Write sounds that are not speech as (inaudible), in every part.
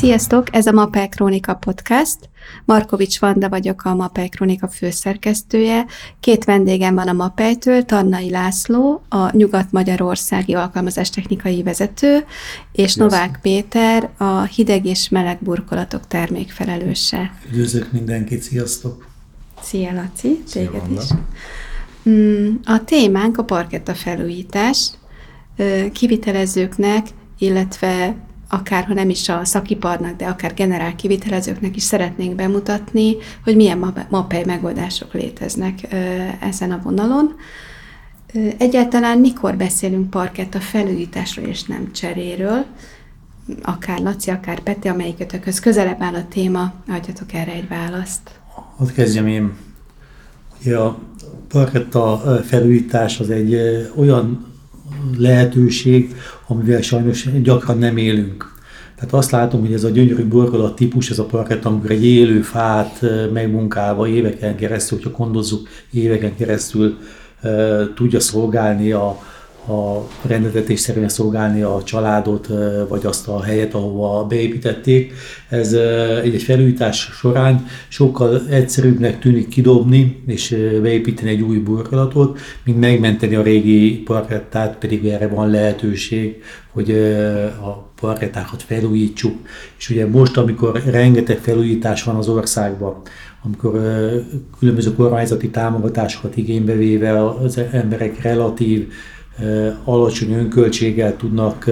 Sziasztok, ez a Mapel Krónika Podcast. Markovics Vanda vagyok, a Mapel Krónika főszerkesztője. Két vendégem van a Mapejtől, Tannai László, a Nyugat-Magyarországi Alkalmazástechnikai vezető, és Sziasztok. Novák Péter, a hideg és meleg burkolatok termékfelelőse. Üdvözlök mindenkit, sziasztok! Szia Laci, Szia, téged Vanda. is. Mm, a témánk a parketta felújítás. Kivitelezőknek, illetve akár ha nem is a szakiparnak, de akár generál kivitelezőknek is szeretnénk bemutatni, hogy milyen MAPEI megoldások léteznek ezen a vonalon. Egyáltalán mikor beszélünk parkett a felújításról és nem cseréről, akár Laci, akár Peti, amelyikötökhöz közelebb áll a téma, adjatok erre egy választ. Ott kezdjem én. Ugye a parketta felújítás az egy olyan lehetőség, amivel sajnos gyakran nem élünk. Tehát azt látom, hogy ez a gyönyörű borgolat típus, ez a parkett, amikor egy élő fát megmunkálva éveken keresztül, hogyha kondozzuk éveken keresztül tudja szolgálni a, a rendezetésszerűen szolgálni a családot, vagy azt a helyet, ahova beépítették. Ez egy felújítás során sokkal egyszerűbbnek tűnik kidobni és beépíteni egy új burkolatot, mint megmenteni a régi parkettát, pedig erre van lehetőség, hogy a parkettákat felújítsuk. És ugye most, amikor rengeteg felújítás van az országban, amikor különböző kormányzati támogatásokat igénybe véve az emberek relatív alacsony önköltséggel tudnak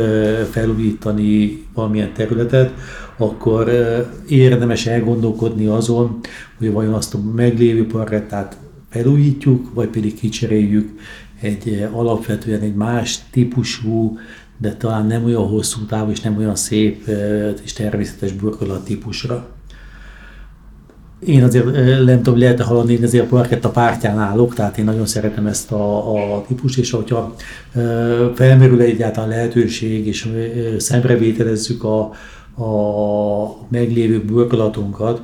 felújítani valamilyen területet, akkor érdemes elgondolkodni azon, hogy vajon azt a meglévő parkettát felújítjuk, vagy pedig kicseréljük egy alapvetően egy más típusú, de talán nem olyan hosszú távú és nem olyan szép és természetes burkolat típusra én azért nem tudom, lehet-e hallani, én azért a parketta pártján állok, tehát én nagyon szeretem ezt a, a típus, és hogyha felmerül egyáltalán lehetőség, és szemrevételezzük a, a meglévő burkolatunkat,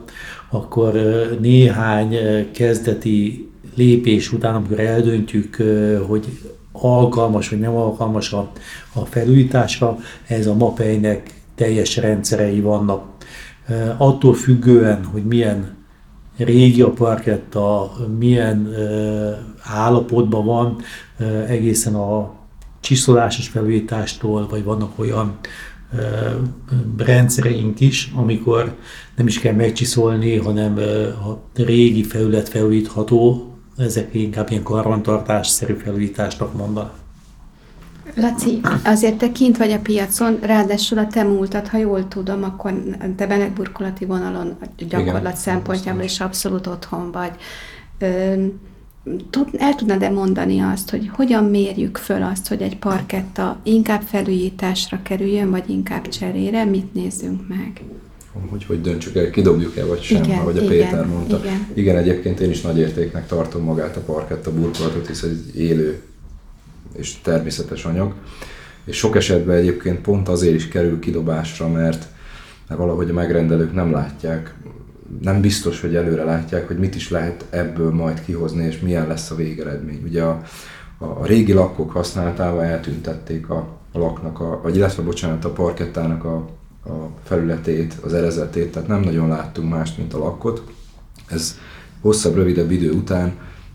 akkor néhány kezdeti lépés után, amikor eldöntjük, hogy alkalmas vagy nem alkalmas a, a felújításra, ez a mapeinek teljes rendszerei vannak. Attól függően, hogy milyen régi a parketta, milyen állapotban van, egészen a csiszolásos felújítástól, vagy vannak olyan rendszereink is, amikor nem is kell megcsiszolni, hanem a régi felület felújítható, ezek inkább ilyen karbantartásszerű felújításnak mondanak. Laci, azért te kint vagy a piacon, ráadásul a te múltad, ha jól tudom, akkor te belegburkolati vonalon gyakorlat Igen, szempontjából is abszolút otthon vagy. El tudnád-e mondani azt, hogy hogyan mérjük föl azt, hogy egy parketta inkább felújításra kerüljön, vagy inkább cserére? Mit nézzünk meg? hogy hogy döntsük el, kidobjuk-e vagy sem, igen, ahogy a igen, Péter mondta. Igen. igen, egyébként én is nagy értéknek tartom magát a parketta burkolatot, hisz egy élő és természetes anyag. És sok esetben egyébként pont azért is kerül kidobásra, mert, mert valahogy a megrendelők nem látják, nem biztos, hogy előre látják, hogy mit is lehet ebből majd kihozni, és milyen lesz a végeredmény. Ugye a, a, a régi lakkok használatával eltüntették a, a laknak, a, vagy illetve bocsánat, a parkettának a, a felületét, az erezetét, tehát nem nagyon láttunk mást, mint a lakkot. Ez hosszabb, rövidebb idő után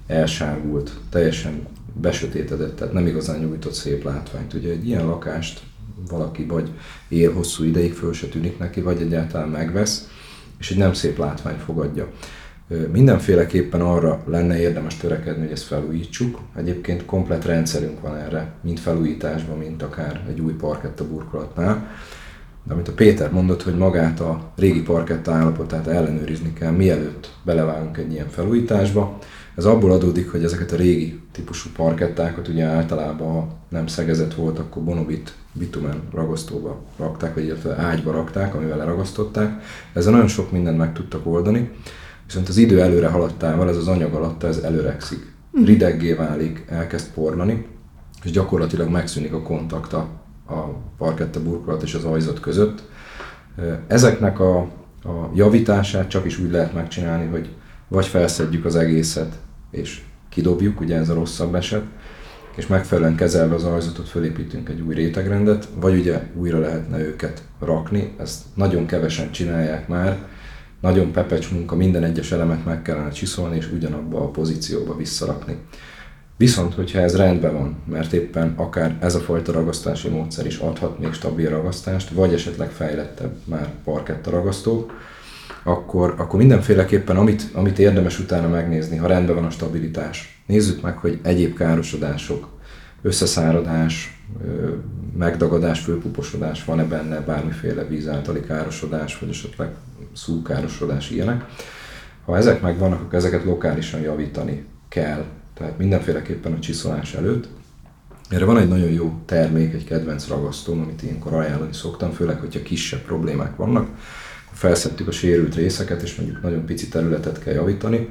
elsárgult, teljesen besötétedett, tehát nem igazán nyújtott szép látványt. Ugye egy ilyen lakást valaki vagy él hosszú ideig, föl se tűnik neki, vagy egyáltalán megvesz, és egy nem szép látvány fogadja. Mindenféleképpen arra lenne érdemes törekedni, hogy ezt felújítsuk. Egyébként komplet rendszerünk van erre, mind felújításban, mint akár egy új parketta burkolatnál. De amit a Péter mondott, hogy magát a régi parketta állapotát ellenőrizni kell, mielőtt belevágunk egy ilyen felújításba, ez abból adódik, hogy ezeket a régi típusú parkettákat ugye általában, ha nem szegezett volt, akkor bonobit bitumen ragasztóba rakták, vagy illetve ágyba rakták, amivel leragasztották. Ezzel nagyon sok mindent meg tudtak oldani, viszont az idő előre haladtával ez az anyag alatt ez előrekszik. Mhm. Rideggé válik, elkezd porlani, és gyakorlatilag megszűnik a kontakt a, a parketta burkolat és az ajzat között. Ezeknek a, a javítását csak is úgy lehet megcsinálni, hogy vagy felszedjük az egészet és kidobjuk, ugye ez a rosszabb eset, és megfelelően kezelve az ajzatot fölépítünk egy új rétegrendet, vagy ugye újra lehetne őket rakni, ezt nagyon kevesen csinálják már, nagyon pepecs munka, minden egyes elemet meg kellene csiszolni, és ugyanabba a pozícióba visszarakni. Viszont, hogyha ez rendben van, mert éppen akár ez a fajta ragasztási módszer is adhat még stabil ragasztást, vagy esetleg fejlettebb már parketta ragasztó, akkor, akkor mindenféleképpen, amit, amit érdemes utána megnézni, ha rendben van a stabilitás, nézzük meg, hogy egyéb károsodások, összeszáradás, megdagadás, fölpuposodás, van-e benne bármiféle víz általi károsodás, vagy esetleg szúkárosodás, ilyenek. Ha ezek megvannak, akkor ezeket lokálisan javítani kell. Tehát mindenféleképpen a csiszolás előtt. Erre van egy nagyon jó termék, egy kedvenc ragasztóm, amit ilyenkor ajánlani szoktam, főleg, hogyha kisebb problémák vannak. Felszettük a sérült részeket, és mondjuk nagyon pici területet kell javítani,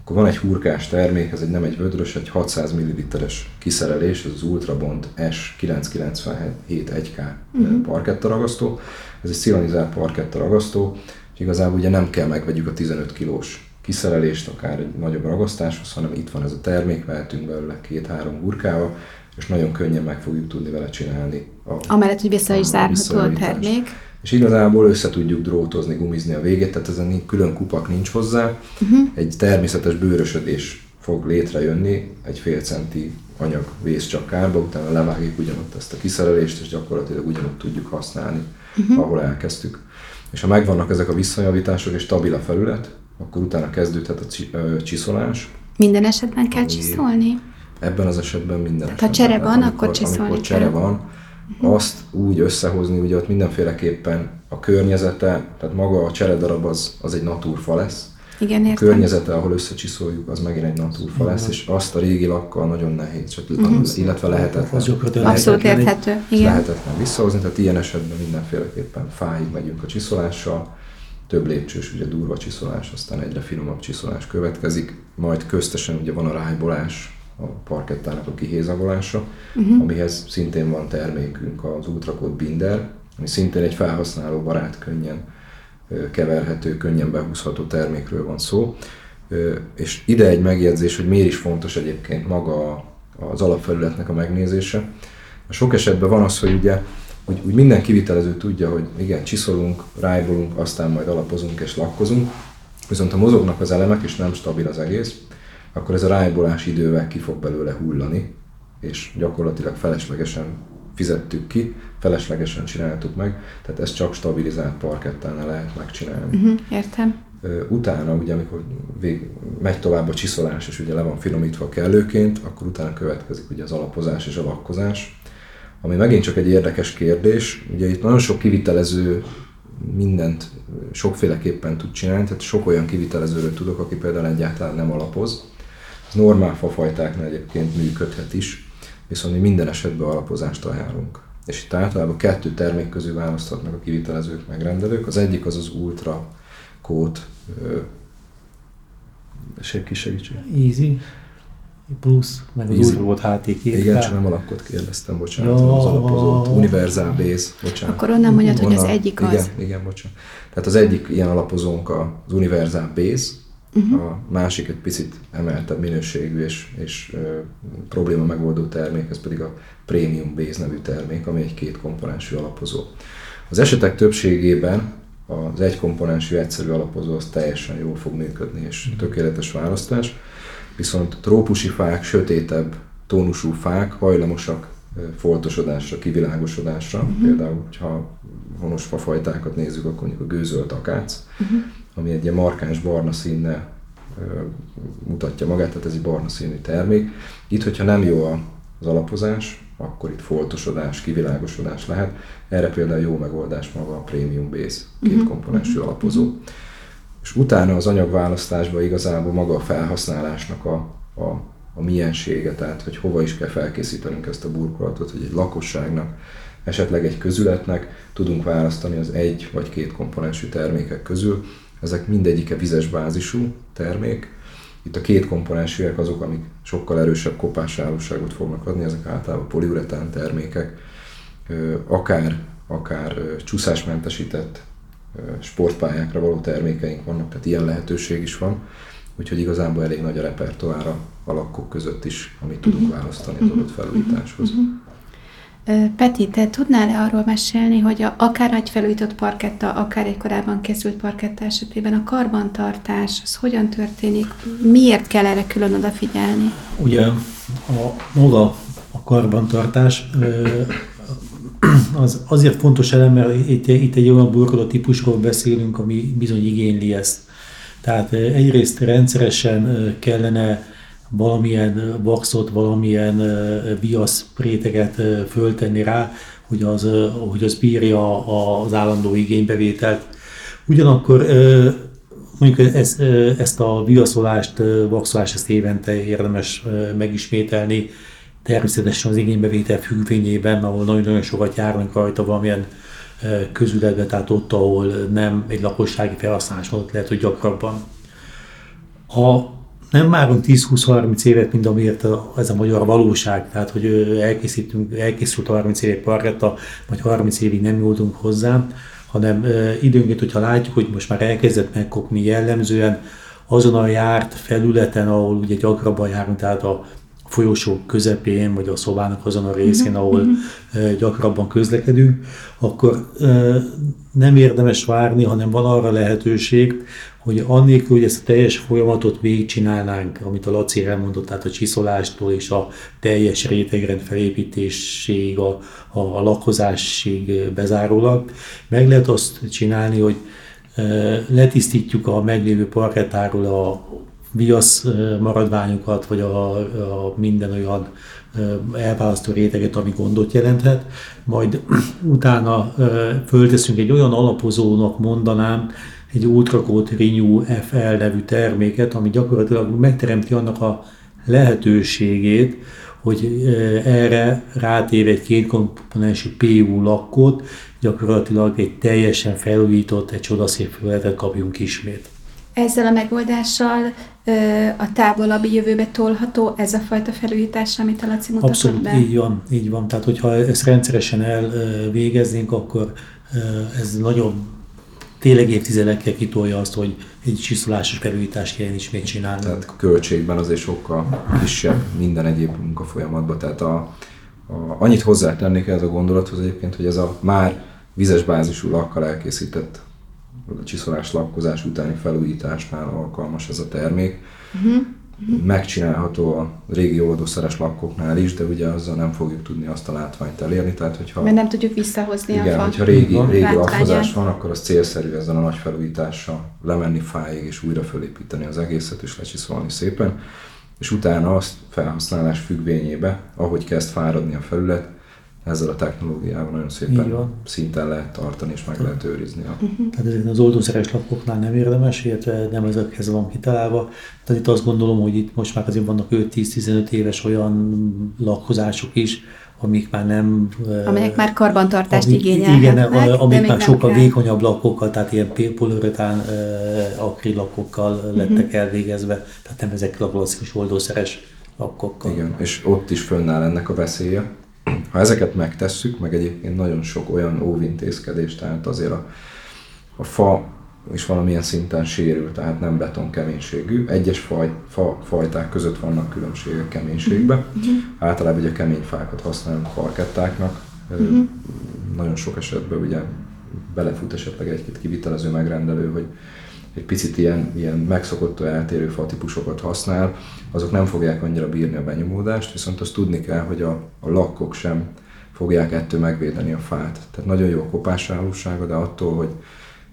akkor van egy hurkás termék, ez egy nem egy vödrös, egy 600 ml-es kiszerelés, ez az Ultrabond S997 1K uh-huh. parketta ragasztó. Ez egy szilanizált parketta ragasztó, és igazából ugye nem kell megvegyük a 15 kilós kiszerelést, akár egy nagyobb ragasztáshoz, hanem itt van ez a termék, vehetünk belőle két-három hurkával, és nagyon könnyen meg fogjuk tudni vele csinálni. A, Amellett, hogy vissza is zárható a termék és igazából össze tudjuk drótozni, gumizni a végét, tehát ezen külön kupak nincs hozzá. Uh-huh. Egy természetes bőrösödés fog létrejönni, egy fél centi anyag vész csak kárba, utána levágjuk ugyanott ezt a kiszerelést, és gyakorlatilag ugyanott tudjuk használni, uh-huh. ahol elkezdtük. És ha megvannak ezek a visszajavítások és stabil a felület, akkor utána kezdődhet a csiszolás. Minden esetben kell csiszolni? Ebben az esetben minden Tehát esetben. Ha csere van, amikor, akkor csiszolni Amikor csere van. Azt úgy összehozni, ugye ott mindenféleképpen a környezete, tehát maga a cseredarab az, az egy natúrfa lesz. Igen, értem. A környezete, ahol összecsiszoljuk, az megint egy natúrfa lesz, és azt a régi lakkal nagyon nehéz, csak uh-huh. illetve lehetetlen. Abszolút érthető. Igen. Lehetetlen visszahozni, tehát ilyen esetben mindenféleképpen fáig megyünk a csiszolással, több lépcsős, ugye durva csiszolás, aztán egyre finomabb csiszolás következik, majd köztesen ugye van a rájbolás, a parkettának a kihézagolása, uh-huh. amihez szintén van termékünk az Ultracode Binder, ami szintén egy felhasználó barát, könnyen keverhető, könnyen behúzható termékről van szó. És ide egy megjegyzés, hogy miért is fontos egyébként maga az alapfelületnek a megnézése. Sok esetben van az, hogy ugye hogy úgy minden kivitelező tudja, hogy igen, csiszolunk, rájbolunk, aztán majd alapozunk és lakkozunk, viszont ha mozognak az elemek és nem stabil az egész, akkor ez a rájbolás idővel ki fog belőle hullani, és gyakorlatilag feleslegesen fizettük ki, feleslegesen csináltuk meg, tehát ezt csak stabilizált parkettánál lehet megcsinálni. Uh-huh, értem. Utána, ugye, amikor vég, megy tovább a csiszolás, és ugye le van finomítva kellőként, akkor utána következik ugye az alapozás és a lakkozás, ami megint csak egy érdekes kérdés. Ugye itt nagyon sok kivitelező mindent sokféleképpen tud csinálni, tehát sok olyan kivitelezőről tudok, aki például egyáltalán nem alapoz, ez normál fafajtáknál egyébként működhet is, viszont mi minden esetben alapozást ajánlunk. És itt általában kettő termék közül választhatnak a kivitelezők, megrendelők. Az egyik az az Ultra Coat, Ség kis segítség. Easy plusz, meg az Easy. volt HT2. Igen, csak nem alapot kérdeztem, bocsánat, ja. az alapozót. Universal Base, bocsánat. Akkor onnan mondjad, hogy az egyik az. Igen, igen, bocsánat. Tehát az egyik ilyen alapozónk az Universal Base, Uh-huh. A másik egy picit emeltebb minőségű és, és ö, probléma megoldó termék, ez pedig a Premium Base nevű termék, ami egy két komponensű alapozó. Az esetek többségében az egy komponensű egyszerű alapozó az teljesen jól fog működni, és uh-huh. tökéletes választás. Viszont trópusi fák, sötétebb tónusú fák hajlamosak foltosodásra, kivilágosodásra. Uh-huh. Például, ha honos fafajtákat nézzük, akkor mondjuk a gőzölt akác, uh-huh ami egy ilyen markáns barna színnel mutatja magát, tehát ez egy barna színű termék. Itt, hogyha nem jó az alapozás, akkor itt foltosodás, kivilágosodás lehet. Erre például jó megoldás maga a Premium Base, két uh-huh. komponensű uh-huh. alapozó. És utána az anyagválasztásban igazából maga a felhasználásnak a, a, a miensége, tehát hogy hova is kell felkészítenünk ezt a burkolatot, hogy egy lakosságnak, esetleg egy közületnek tudunk választani az egy vagy két komponensű termékek közül, ezek mindegyike vizes bázisú termék. Itt a két komponensűek azok, amik sokkal erősebb kopásállóságot fognak adni, ezek általában poliuretán termékek, akár, akár csúszásmentesített sportpályákra való termékeink vannak, tehát ilyen lehetőség is van. úgyhogy igazából elég nagy a repertoára a lakkok között is, amit tudunk uh-huh. választani az adott felújításhoz. Peti, te tudnál-e arról mesélni, hogy a, akár egy felújított parketta, akár egy korábban készült parketta esetében a karbantartás, az hogyan történik? Miért kell erre külön odafigyelni? Ugye a maga a karbantartás az azért fontos elem, mert itt, itt egy olyan burkoló típusról beszélünk, ami bizony igényli ezt. Tehát egyrészt rendszeresen kellene valamilyen vaxot, valamilyen viasz réteget föltenni rá, hogy az, hogy az bírja az állandó igénybevételt. Ugyanakkor mondjuk ezt, ezt a viaszolást, vaxolást ezt évente érdemes megismételni, természetesen az igénybevétel függvényében, ahol nagyon-nagyon sokat járnak rajta valamilyen közületbe, tehát ott, ahol nem egy lakossági felhasználás, ott lehet, hogy gyakrabban. Ha nem várunk 10-20-30 évet, mint amiért a, ez a magyar valóság, tehát hogy elkészítünk, elkészült 30 évek parketta, vagy 30 évig nem jutunk hozzá, hanem időnként, hogyha látjuk, hogy most már elkezdett megkopni jellemzően, azon a járt felületen, ahol ugye gyakrabban járunk, tehát a folyosó közepén, vagy a szobának azon a részén, mhm, ahol uh-huh. gyakrabban közlekedünk, akkor nem érdemes várni, hanem van arra lehetőség, hogy annélkül, hogy ezt a teljes folyamatot végigcsinálnánk, amit a Laci elmondott, tehát a csiszolástól és a teljes rétegrend felépítéséig, a, a, a lakozásig bezárólag, meg lehet azt csinálni, hogy letisztítjuk a meglévő parkettáról a viasz maradványokat, vagy a, a minden olyan elválasztó réteget, ami gondot jelenthet, majd (clears throat) utána fölteszünk egy olyan alapozónak mondanám, egy Ultracode Renew FL nevű terméket, ami gyakorlatilag megteremti annak a lehetőségét, hogy erre rátér egy kétkomponensű PU lakkot, gyakorlatilag egy teljesen felújított, egy csodaszép felületet kapjunk ismét. Ezzel a megoldással a távolabbi jövőbe tolható ez a fajta felújítás, amit a Laci mutatott Abszolút, be? így van, így van. Tehát, hogyha ezt rendszeresen elvégeznénk, akkor ez nagyon tényleg évtizedekkel kitolja azt, hogy egy csiszolásos felújítást kell ismét csinálni. Tehát a költségben azért sokkal kisebb minden egyéb munkafolyamatban. Tehát a, a, annyit hozzátennék ez a gondolathoz egyébként, hogy ez a már vizes bázisú lakkal elkészített a csiszolás lakkozás utáni felújításnál alkalmas ez a termék. Uh-huh. Megcsinálható a régi oldószeres lakkoknál is, de ugye azzal nem fogjuk tudni azt a látványt elérni. Tehát, hogyha, Mert nem tudjuk visszahozni igen, a fa hogyha régi, régi lakkozás van, akkor az célszerű ezzel a nagy felújítással lemenni fáig és újra felépíteni az egészet és lecsiszolni szépen. És utána azt felhasználás függvényébe, ahogy kezd fáradni a felület, ezzel a technológiával nagyon szépen szinten lehet tartani és meg lehet őrizni. A... Uh-huh. Tehát ezeknél az oldószeres lakoknál nem érdemes, illetve nem ezekhez van kitalálva. Tehát itt azt gondolom, hogy itt most már azért vannak 5-10-15 éves olyan lakkozások is, amik már nem... Amelyek már karbantartást amik, igényelhetnek. Igen, amik már sokkal kell. vékonyabb lakokkal, tehát ilyen poliuretán akrilakokkal lettek uh-huh. elvégezve, tehát nem ezekkel a klasszikus oldószeres lakokkal. Igen, és ott is fönnáll ennek a veszélye, ha ezeket megtesszük, meg egyébként nagyon sok olyan óvintézkedés, tehát azért a, a fa is valamilyen szinten sérül, tehát nem beton keménységű. Egyes faj, fa fajták között vannak különbségek keménységben. Uh-huh. Általában ugye kemény fákat használunk parkettáknak. Uh-huh. Nagyon sok esetben ugye belefut esetleg egy-két kivitelező megrendelő, hogy egy picit ilyen, ilyen megszokott eltérő fatípusokat használ, azok nem fogják annyira bírni a benyomódást, viszont azt tudni kell, hogy a, a lakkok sem fogják ettől megvédeni a fát. Tehát nagyon jó a kopásállósága, de attól, hogy,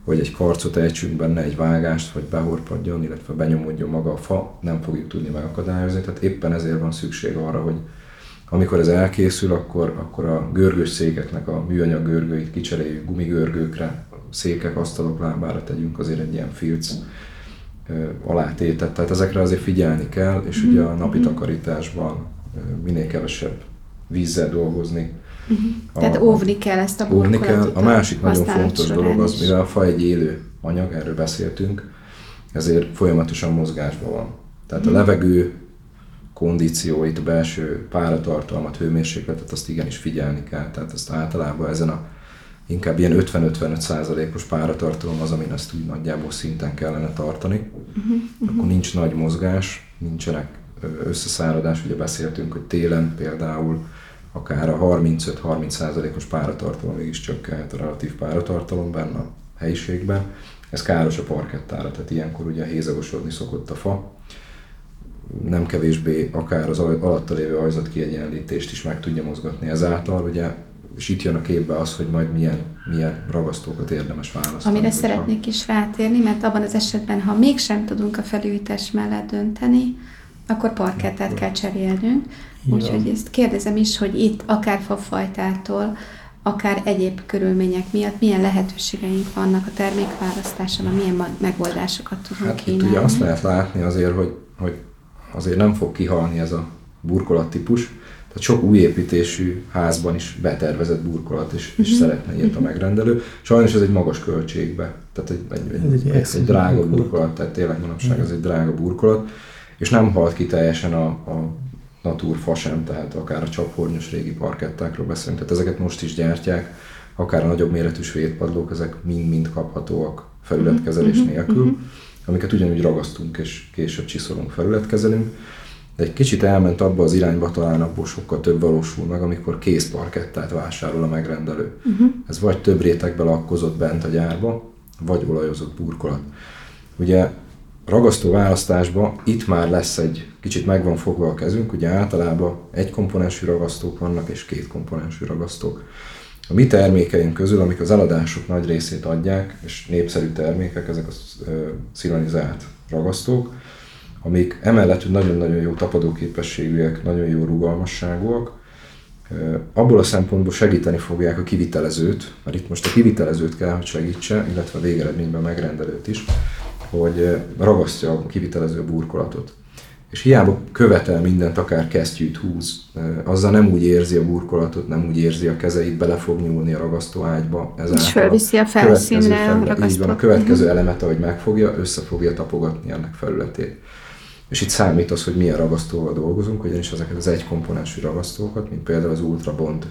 hogy egy karcot ejtsünk benne, egy vágást, vagy behorpadjon, illetve benyomódjon maga a fa, nem fogjuk tudni megakadályozni. Tehát éppen ezért van szükség arra, hogy amikor ez elkészül, akkor, akkor a görgős székeknek a műanyag görgőit kicseréljük gumigörgőkre, székek, asztalok lábára tegyünk azért egy ilyen filc alátétet. Tehát ezekre azért figyelni kell, és ugye a napi mhm. takarításban minél kevesebb vízzel dolgozni. Uh-huh. A, Tehát óvni kell ezt a Óvni kell. A másik nagyon fontos dolog az, mivel a fa egy élő anyag, erről beszéltünk, ezért folyamatosan mozgásban van. Tehát uh-huh. a levegő kondícióit, belső páratartalmat, hőmérsékletet, azt igenis figyelni kell. Tehát ezt általában ezen a inkább ilyen 50-55 százalékos páratartalom az, amin ezt úgy nagyjából szinten kellene tartani. Uh-huh, uh-huh. Akkor nincs nagy mozgás, nincsenek összeszáradás, ugye beszéltünk, hogy télen például akár a 35-30 százalékos páratartalom is csökkenhet a relatív páratartalom benne a helyiségben. Ez káros a parkettára, tehát ilyenkor ugye hézagosodni szokott a fa. Nem kevésbé akár az alatta lévő ajzat kiegyenlítést is meg tudja mozgatni ezáltal, ugye és itt jön a képbe az, hogy majd milyen, milyen ragasztókat érdemes választani. Amire szeretnék is rátérni, mert abban az esetben, ha mégsem tudunk a felújítás mellett dönteni, akkor parkettát kell cserélnünk. Úgyhogy ezt kérdezem is, hogy itt akár fafajtától, akár egyéb körülmények miatt milyen lehetőségeink vannak a termékválasztásában, milyen megoldásokat tudunk hát kínálni. Itt ugye azt lehet látni azért, hogy, hogy azért nem fog kihalni ez a burkolat típus, tehát sok új építésű házban is betervezett burkolat, és, és uh-huh. szeretne ilyet a megrendelő. Sajnos ez egy magas költségbe, tehát egy, egy, egy, egy, egy drága burkolat, tehát tényleg manapság ez egy drága burkolat, és nem halt ki teljesen a, a Natur fa sem, tehát akár a csaphornyos régi parkettákról beszélünk, tehát ezeket most is gyártják, akár a nagyobb méretű svédpadlók, ezek mind-mind kaphatóak felületkezelés uh-huh. nélkül, uh-huh. amiket ugyanúgy ragasztunk és később csiszolunk, felületkezelünk de egy kicsit elment abba az irányba, talán abból sokkal több valósul meg, amikor kézparkettát vásárol a megrendelő. Uh-huh. Ez vagy több rétegbe lakkozott bent a gyárba, vagy olajozott burkolat. Ugye ragasztó választásban itt már lesz egy kicsit megvan fogva a kezünk, ugye általában egy komponensű ragasztók vannak és két komponensű ragasztók. A mi termékeink közül, amik az eladások nagy részét adják, és népszerű termékek, ezek a szilanizált ragasztók, amik emellett nagyon-nagyon jó tapadóképességűek, nagyon jó rugalmasságúak, abból a szempontból segíteni fogják a kivitelezőt, mert itt most a kivitelezőt kell, hogy segítse, illetve a végeredményben megrendelőt is, hogy ragasztja a kivitelező burkolatot. És hiába követel mindent, akár kesztyűt húz, azzal nem úgy érzi a burkolatot, nem úgy érzi a kezeit, bele fog nyúlni a ragasztóágyba. És felviszi a felszínre a Így van, a következő elemet, ahogy megfogja, össze fogja tapogatni ennek felületét. És itt számít az, hogy milyen ragasztóval dolgozunk, ugyanis ezeket az egykomponensű ragasztókat, mint például az Ultra Bond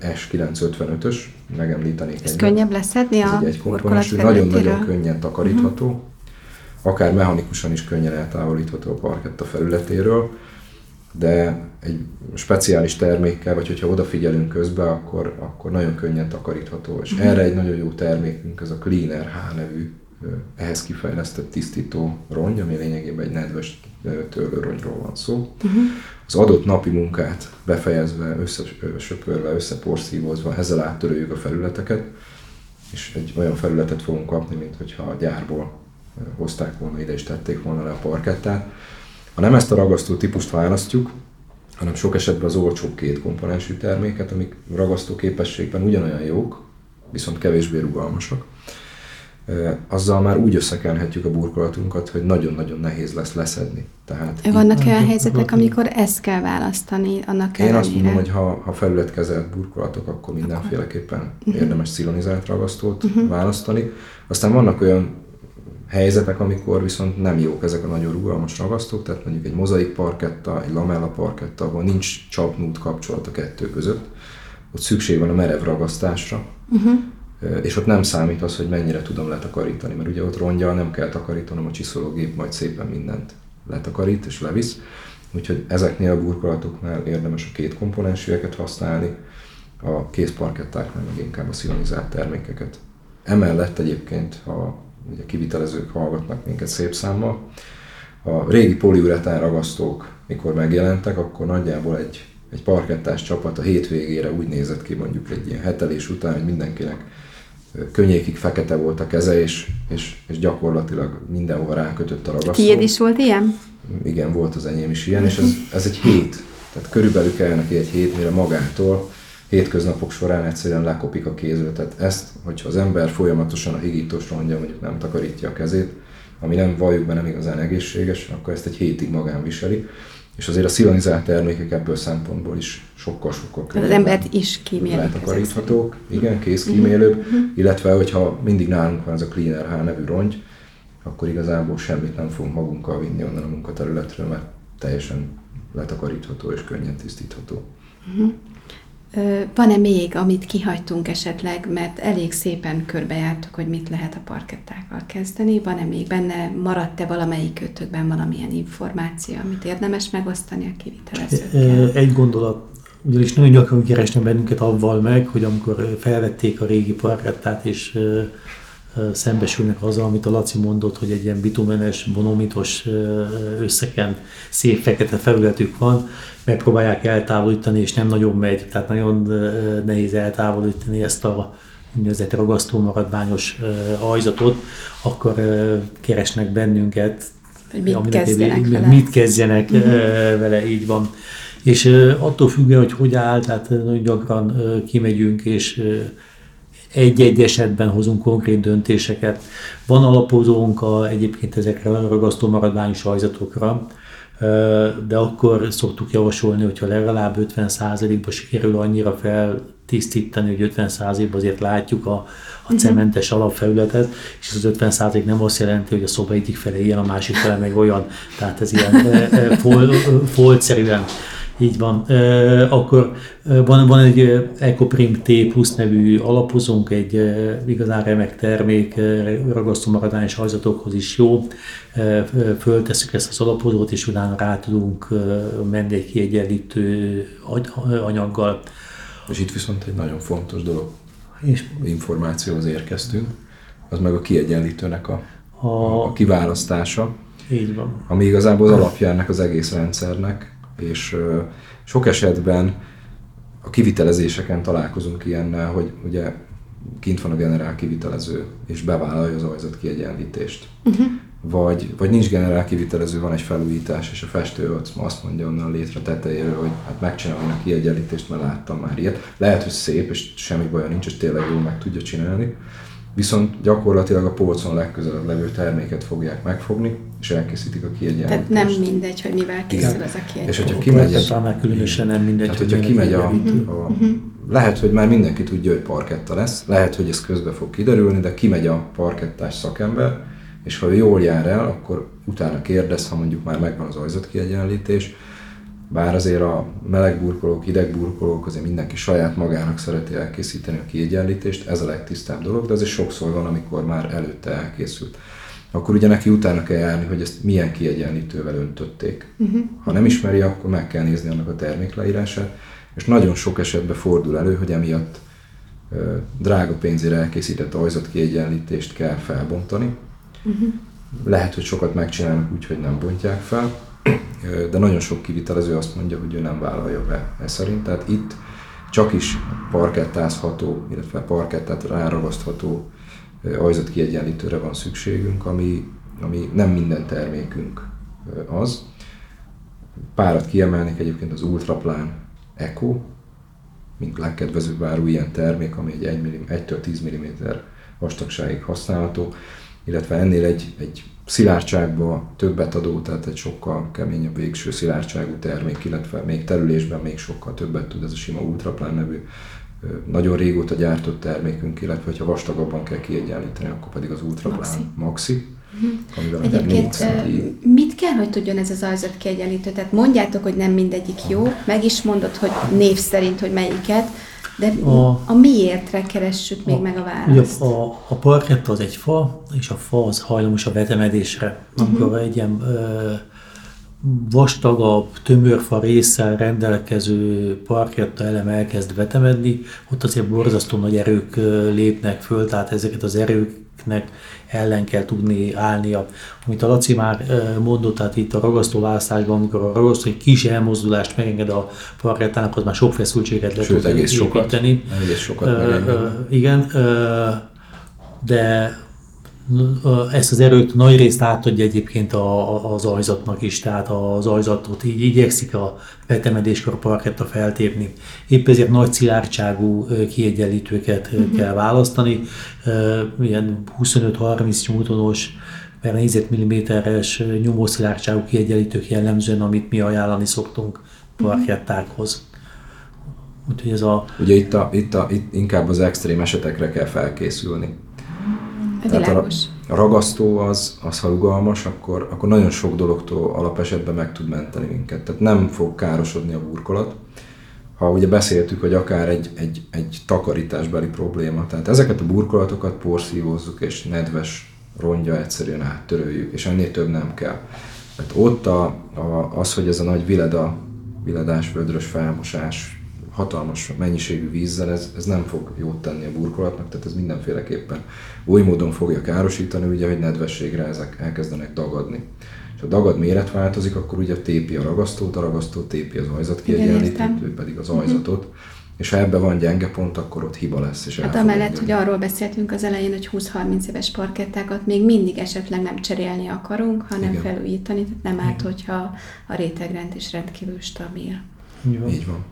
S955-ös, megemlítenék Ez könnyebb leszedni a egy komponensű, nagyon-nagyon könnyen takarítható, uh-huh. akár mechanikusan is könnyen eltávolítható a parketta felületéről, de egy speciális termékkel, vagy hogyha odafigyelünk közben, akkor, akkor nagyon könnyen takarítható. És uh-huh. erre egy nagyon jó termékünk, ez a Cleaner H nevű ehhez kifejlesztett tisztító rongy, ami lényegében egy nedves tőlőrongyról van szó. Uh-huh. Az adott napi munkát befejezve, összesöpörve, összeporszívozva, ezzel áttörőjük a felületeket, és egy olyan felületet fogunk kapni, mint hogyha a gyárból hozták volna ide és tették volna le a parkettát. Ha nem ezt a ragasztó típust választjuk, hanem sok esetben az olcsóbb két komponensű terméket, amik ragasztó képességben ugyanolyan jók, viszont kevésbé rugalmasak, azzal már úgy összekenhetjük a burkolatunkat, hogy nagyon-nagyon nehéz lesz leszedni. Tehát Vannak olyan helyzetek, amikor ezt kell választani annak Én azt mondom, hogy ha, ha felületkezelt burkolatok, akkor mindenféleképpen uh-huh. érdemes szilonizált ragasztót uh-huh. választani. Aztán vannak olyan helyzetek, amikor viszont nem jók ezek a nagyon rugalmas ragasztók, tehát mondjuk egy mozaik parketta, egy lamella parketta, ahol nincs csapnút kapcsolat a kettő között, ott szükség van a merev ragasztásra, uh-huh és ott nem számít az, hogy mennyire tudom letakarítani, mert ugye ott rongyal nem kell takarítanom, a csiszológép majd szépen mindent letakarít és levisz, úgyhogy ezeknél a burkolatoknál érdemes a két komponensűeket használni, a kézparkettáknál meg inkább a szilonizált termékeket. Emellett egyébként, ha ugye kivitelezők hallgatnak minket szép számmal, a régi poliuretán ragasztók, mikor megjelentek, akkor nagyjából egy, egy parkettás csapat a hétvégére úgy nézett ki mondjuk egy ilyen hetelés után, hogy mindenkinek könnyékig fekete volt a keze, és, és, és gyakorlatilag mindenhova rákötött a ragasztó. Tiéd is volt ilyen? Igen, volt az enyém is ilyen, és ez, ez egy hét. Tehát körülbelül kell neki egy hét, mire magától hétköznapok során egyszerűen lekopik a kézről. Tehát ezt, hogyha az ember folyamatosan a higítós rongya mondjuk nem takarítja a kezét, ami nem valljuk be nem igazán egészséges, akkor ezt egy hétig magán viseli. És azért a szilanizált termékek ebből szempontból is sokkal-sokkal könnyebb. Az embert is kímélik. Letakaríthatók, igen, kézkímélőbb, uh-huh. illetve hogyha mindig nálunk van ez a Cleaner H nevű rongy, akkor igazából semmit nem fogunk magunkkal vinni onnan a munkaterületről, mert teljesen letakarítható és könnyen tisztítható. Uh-huh. Van-e még, amit kihagytunk esetleg, mert elég szépen körbejártuk, hogy mit lehet a parkettákkal kezdeni? Van-e még benne, maradt-e valamelyik kötökben valamilyen információ, amit érdemes megosztani a kivitelezőkkel? Egy gondolat, ugyanis nagyon gyakran keresnek bennünket avval meg, hogy amikor felvették a régi parkettát, és szembesülnek azzal, amit a Laci mondott, hogy egy ilyen bitumenes, bonomitos összeken szép fekete felületük van, megpróbálják eltávolítani, és nem nagyon megy, tehát nagyon nehéz eltávolítani ezt a úgynevezett ragasztó maradványos ajzatot, akkor keresnek bennünket, hogy mit kezdjenek vele. Mit kezdjenek uh-huh. vele, így van. És attól függően, hogy hogy áll, tehát nagyon gyakran kimegyünk, és egy-egy esetben hozunk konkrét döntéseket. Van alapozónk a, egyébként ezekre a ragasztó maradványos ajzatokra, de akkor szoktuk javasolni, hogyha legalább 50%-ba sikerül annyira feltisztítani, hogy 50%-ban azért látjuk a, a mhm. cementes alapfelületet, és az 50% nem azt jelenti, hogy a szoba egyik fele ilyen, a másik fele meg olyan, tehát ez ilyen foltszerűen így van. E, akkor van, van egy Ecoprim T plusz nevű alapozónk, egy e, igazán remek termék, ragasztó maradványos hajzatokhoz is jó. E, föltesszük ezt az alapozót, és utána rá tudunk menni egy kiegyenlítő anyaggal. És itt viszont egy nagyon fontos dolog. És információhoz érkeztünk, az meg a kiegyenlítőnek a, a, a kiválasztása. Így van. Ami igazából az alapja ennek az egész rendszernek, és sok esetben a kivitelezéseken találkozunk ilyennel, hogy ugye kint van a generál kivitelező, és bevállalja az ajzat kiegyenlítést. Uh-huh. Vagy, vagy nincs generál kivitelező, van egy felújítás, és a festő azt mondja onnan létre tetejéről, hogy hát megcsinálom a kiegyenlítést, mert láttam már ilyet. Lehet, hogy szép, és semmi baja nincs, és tényleg jól meg tudja csinálni. Viszont gyakorlatilag a polcon legközelebb levő terméket fogják megfogni, és elkészítik a kiegyenlítést. Tehát nem mindegy, hogy mivel készül Igen. az a kiegyenlítés. És hogyha kimegy, a, különösen nem mindegy, tehát, hogyha kimegy a, a, lehet, hogy már mindenki tudja, hogy parketta lesz, lehet, hogy ez közbe fog kiderülni, de kimegy a parkettás szakember, és ha ő jól jár el, akkor utána kérdez, ha mondjuk már megvan az ajzat kiegyenlítés, bár azért a meleg burkolók, hideg burkolók, azért mindenki saját magának szereti elkészíteni a kiegyenlítést, ez a legtisztább dolog, de azért sokszor van, amikor már előtte elkészült. Akkor ugye neki utána kell járni, hogy ezt milyen kiegyenlítővel öntötték. Uh-huh. Ha nem ismeri, akkor meg kell nézni annak a termékleírását, és nagyon sok esetben fordul elő, hogy emiatt ö, drága pénzére elkészített ajzat kiegyenlítést kell felbontani. Uh-huh. Lehet, hogy sokat megcsinálnak úgy, hogy nem bontják fel, de nagyon sok kivitelező azt mondja, hogy ő nem vállalja be e szerint. Tehát itt csak is parkettázható, illetve parkettát ráragasztható ajzat kiegyenlítőre van szükségünk, ami, ami nem minden termékünk az. Párat kiemelnék egyébként az Ultraplán Eco, mint legkedvezőbb áru ilyen termék, ami egy 1-től 10 mm vastagságig használható, illetve ennél egy, egy szilárdságba többet adó, tehát egy sokkal keményebb végső szilárdságú termék, illetve még terülésben még sokkal többet tud ez a sima Ultraplán nevű nagyon régóta gyártott termékünk, illetve ha vastagabban kell kiegyenlíteni, akkor pedig az Ultraplán Maxi. Maxi amivel Egyébként mit kell, hogy tudjon ez az ajzat kiegyenlítő? Tehát mondjátok, hogy nem mindegyik jó, meg is mondod, hogy név szerint, hogy melyiket, de a, a miértre keressük még a, meg a választ? Ugye a, a parketta az egy fa, és a fa az hajlamos a vetemedésre. Uh-huh. Amikor egy ilyen ö, vastagabb, tömörfa résszel rendelkező parketta elem elkezd vetemedni, ott azért borzasztó nagy erők lépnek föl, tehát ezeket az erőknek ellen kell tudni állnia. Amit a Laci már mondott, tehát itt a ragasztóválasztásban, amikor a ragasztó egy kis elmozdulást megenged a parkettának, az már sok feszültséget le tud egész építeni. Sokat, egész sokat uh, uh, Igen, uh, de ezt az erőt nagy részt átadja egyébként a, az ajzatnak is, tehát az ajzatot így igyekszik a vetemedéskor a parketta feltépni. Épp ezért nagy szilárdságú kiegyenlítőket uh-huh. kell választani, ilyen 25-30 newtonos per négyzetmilliméteres nyomószilárdságú kiegyenlítők jellemzően, amit mi ajánlani szoktunk parkettákhoz. Úgyhogy ez a... Ugye itt, a, itt, a, itt inkább az extrém esetekre kell felkészülni. Tehát a, ragasztó az, az ha rugalmas, akkor, akkor nagyon sok dologtól alapesetben meg tud menteni minket. Tehát nem fog károsodni a burkolat, ha ugye beszéltük, hogy akár egy, egy, egy takarításbeli probléma, tehát ezeket a burkolatokat porszívozzuk, és nedves rongya egyszerűen áttöröljük, és ennél több nem kell. Tehát ott a, a, az, hogy ez a nagy vileda, viledás, vödrös felmosás, hatalmas mennyiségű vízzel, ez, ez nem fog jót tenni a burkolatnak, tehát ez mindenféleképpen oly módon fogja károsítani, ugye, hogy nedvességre ezek elkezdenek dagadni. És ha dagad méret változik, akkor ugye tépi a ragasztót, a ragasztó tépi az ajzat kiegyenlítőt, pedig az ajzatot. Uh-huh. És ha ebben van gyenge pont, akkor ott hiba lesz. És hát amellett, hogy arról beszéltünk az elején, hogy 20-30 éves parkettákat még mindig esetleg nem cserélni akarunk, hanem Igen. felújítani, tehát nem árt, hogyha a rétegrend is rendkívül stabil. Így Így van.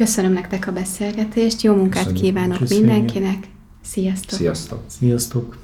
Köszönöm nektek a beszélgetést, jó munkát Köszönjük. kívánok Köszönjük. mindenkinek, sziasztok! Sziasztok! Sziasztok!